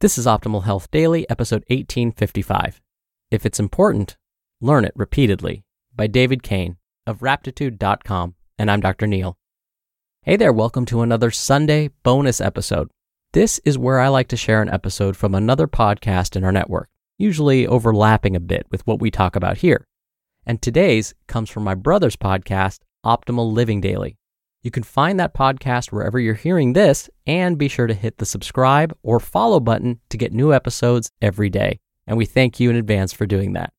This is Optimal Health Daily, episode 1855. If it's important, learn it repeatedly by David Cain of Raptitude.com. And I'm Dr. Neal. Hey there, welcome to another Sunday bonus episode. This is where I like to share an episode from another podcast in our network, usually overlapping a bit with what we talk about here. And today's comes from my brother's podcast, Optimal Living Daily. You can find that podcast wherever you're hearing this, and be sure to hit the subscribe or follow button to get new episodes every day. And we thank you in advance for doing that.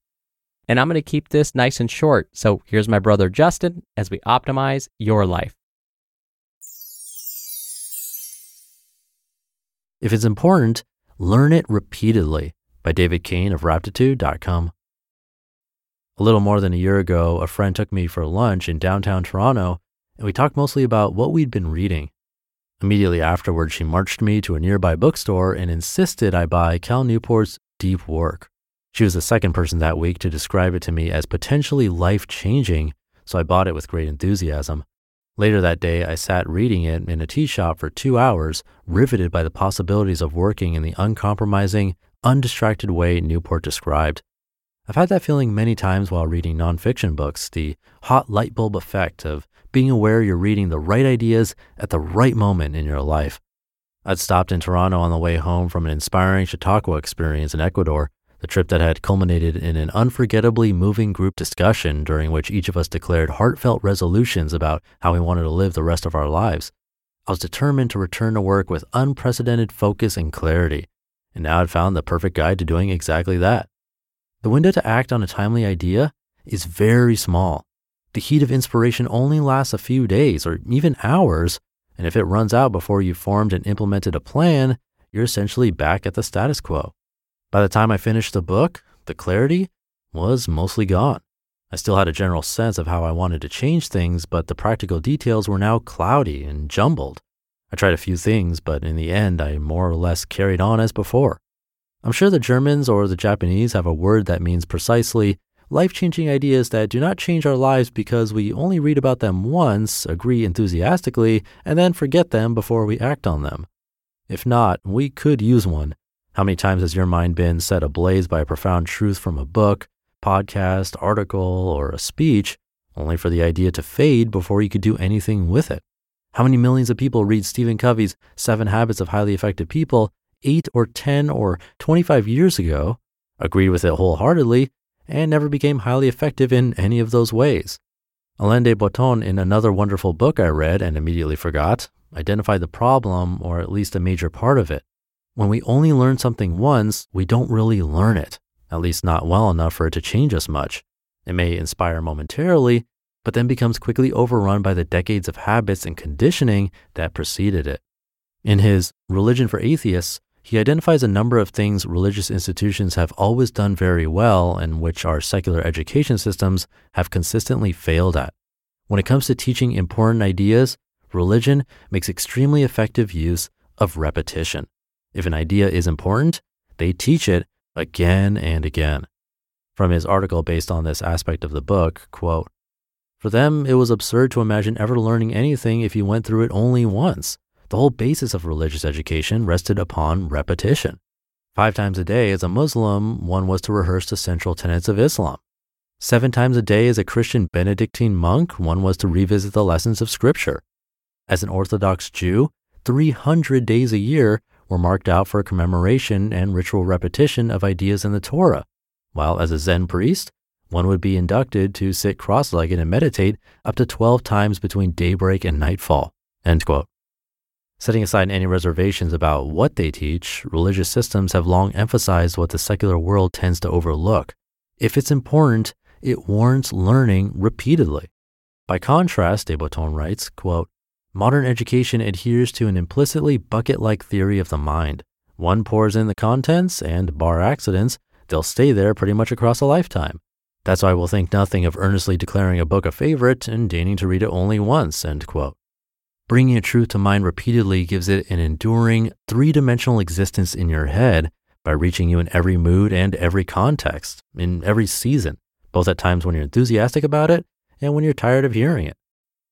And I'm going to keep this nice and short. So here's my brother Justin as we optimize your life. If it's important, learn it repeatedly by David Cain of Raptitude.com. A little more than a year ago, a friend took me for lunch in downtown Toronto and we talked mostly about what we'd been reading. Immediately afterward, she marched me to a nearby bookstore and insisted I buy Cal Newport's Deep Work. She was the second person that week to describe it to me as potentially life changing, so I bought it with great enthusiasm. Later that day, I sat reading it in a tea shop for two hours, riveted by the possibilities of working in the uncompromising, undistracted way Newport described. I've had that feeling many times while reading nonfiction books, the hot light bulb effect of being aware you're reading the right ideas at the right moment in your life. I'd stopped in Toronto on the way home from an inspiring Chautauqua experience in Ecuador, the trip that had culminated in an unforgettably moving group discussion during which each of us declared heartfelt resolutions about how we wanted to live the rest of our lives. I was determined to return to work with unprecedented focus and clarity, and now I'd found the perfect guide to doing exactly that. The window to act on a timely idea is very small, the heat of inspiration only lasts a few days or even hours, and if it runs out before you've formed and implemented a plan, you're essentially back at the status quo. By the time I finished the book, the clarity was mostly gone. I still had a general sense of how I wanted to change things, but the practical details were now cloudy and jumbled. I tried a few things, but in the end, I more or less carried on as before. I'm sure the Germans or the Japanese have a word that means precisely life changing ideas that do not change our lives because we only read about them once, agree enthusiastically, and then forget them before we act on them. If not, we could use one. How many times has your mind been set ablaze by a profound truth from a book, podcast, article, or a speech, only for the idea to fade before you could do anything with it? How many millions of people read Stephen Covey's Seven Habits of Highly Effective People eight or 10 or 25 years ago, agreed with it wholeheartedly, and never became highly effective in any of those ways. Alain de Botton, in another wonderful book I read and immediately forgot, identified the problem, or at least a major part of it. When we only learn something once, we don't really learn it, at least not well enough for it to change us much. It may inspire momentarily, but then becomes quickly overrun by the decades of habits and conditioning that preceded it. In his Religion for Atheists, he identifies a number of things religious institutions have always done very well and which our secular education systems have consistently failed at. When it comes to teaching important ideas, religion makes extremely effective use of repetition. If an idea is important, they teach it again and again. From his article based on this aspect of the book, quote, For them, it was absurd to imagine ever learning anything if you went through it only once. The whole basis of religious education rested upon repetition. Five times a day as a Muslim, one was to rehearse the central tenets of Islam. Seven times a day as a Christian Benedictine monk, one was to revisit the lessons of Scripture. As an Orthodox Jew, 300 days a year were marked out for commemoration and ritual repetition of ideas in the Torah, while as a Zen priest, one would be inducted to sit cross legged and meditate up to 12 times between daybreak and nightfall. End quote. Setting aside any reservations about what they teach, religious systems have long emphasized what the secular world tends to overlook. If it's important, it warrants learning repeatedly. By contrast, de Botton writes, quote, Modern education adheres to an implicitly bucket like theory of the mind. One pours in the contents, and bar accidents, they'll stay there pretty much across a lifetime. That's why we'll think nothing of earnestly declaring a book a favorite and deigning to read it only once. End quote. Bringing a truth to mind repeatedly gives it an enduring, three dimensional existence in your head by reaching you in every mood and every context, in every season, both at times when you're enthusiastic about it and when you're tired of hearing it.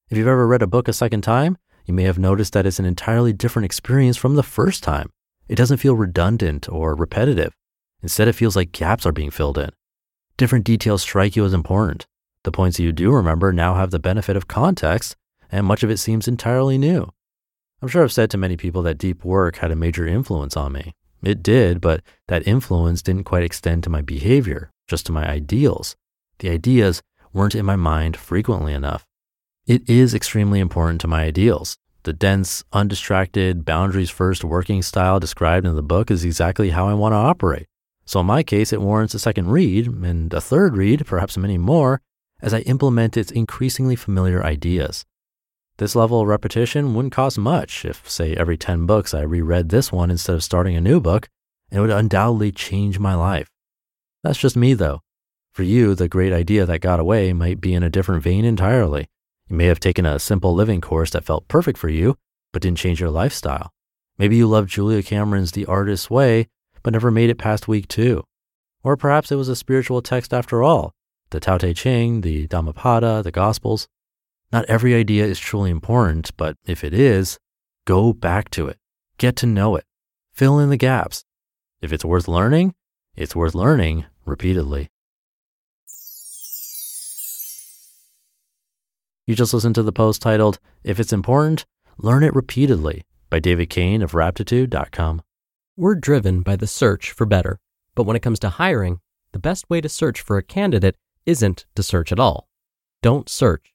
If you've ever read a book a second time, you may have noticed that it's an entirely different experience from the first time. It doesn't feel redundant or repetitive. Instead, it feels like gaps are being filled in. Different details strike you as important. The points you do remember now have the benefit of context and much of it seems entirely new. I'm sure I've said to many people that deep work had a major influence on me. It did, but that influence didn't quite extend to my behavior, just to my ideals. The ideas weren't in my mind frequently enough. It is extremely important to my ideals. The dense, undistracted, boundaries first working style described in the book is exactly how I want to operate. So in my case, it warrants a second read and a third read, perhaps many more, as I implement its increasingly familiar ideas. This level of repetition wouldn't cost much if, say, every 10 books I reread this one instead of starting a new book, and it would undoubtedly change my life. That's just me, though. For you, the great idea that got away might be in a different vein entirely. You may have taken a simple living course that felt perfect for you, but didn't change your lifestyle. Maybe you loved Julia Cameron's The Artist's Way, but never made it past week two. Or perhaps it was a spiritual text after all the Tao Te Ching, the Dhammapada, the Gospels. Not every idea is truly important, but if it is, go back to it. Get to know it. Fill in the gaps. If it's worth learning, it's worth learning repeatedly. You just listened to the post titled, If It's Important, Learn It Repeatedly by David Cain of Raptitude.com. We're driven by the search for better, but when it comes to hiring, the best way to search for a candidate isn't to search at all. Don't search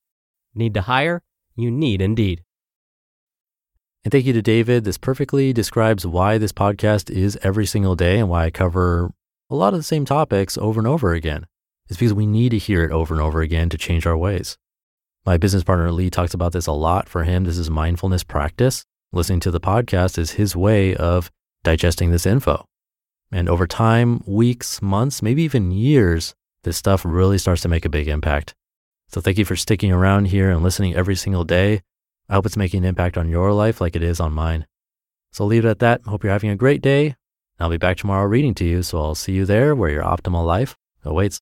Need to hire? You need Indeed. And thank you to David. This perfectly describes why this podcast is every single day and why I cover a lot of the same topics over and over again. It's because we need to hear it over and over again to change our ways. My business partner Lee talks about this a lot. For him, this is mindfulness practice. Listening to the podcast is his way of digesting this info. And over time, weeks, months, maybe even years, this stuff really starts to make a big impact. So thank you for sticking around here and listening every single day. I hope it's making an impact on your life like it is on mine. So I'll leave it at that. Hope you're having a great day. I'll be back tomorrow reading to you, so I'll see you there where your optimal life awaits.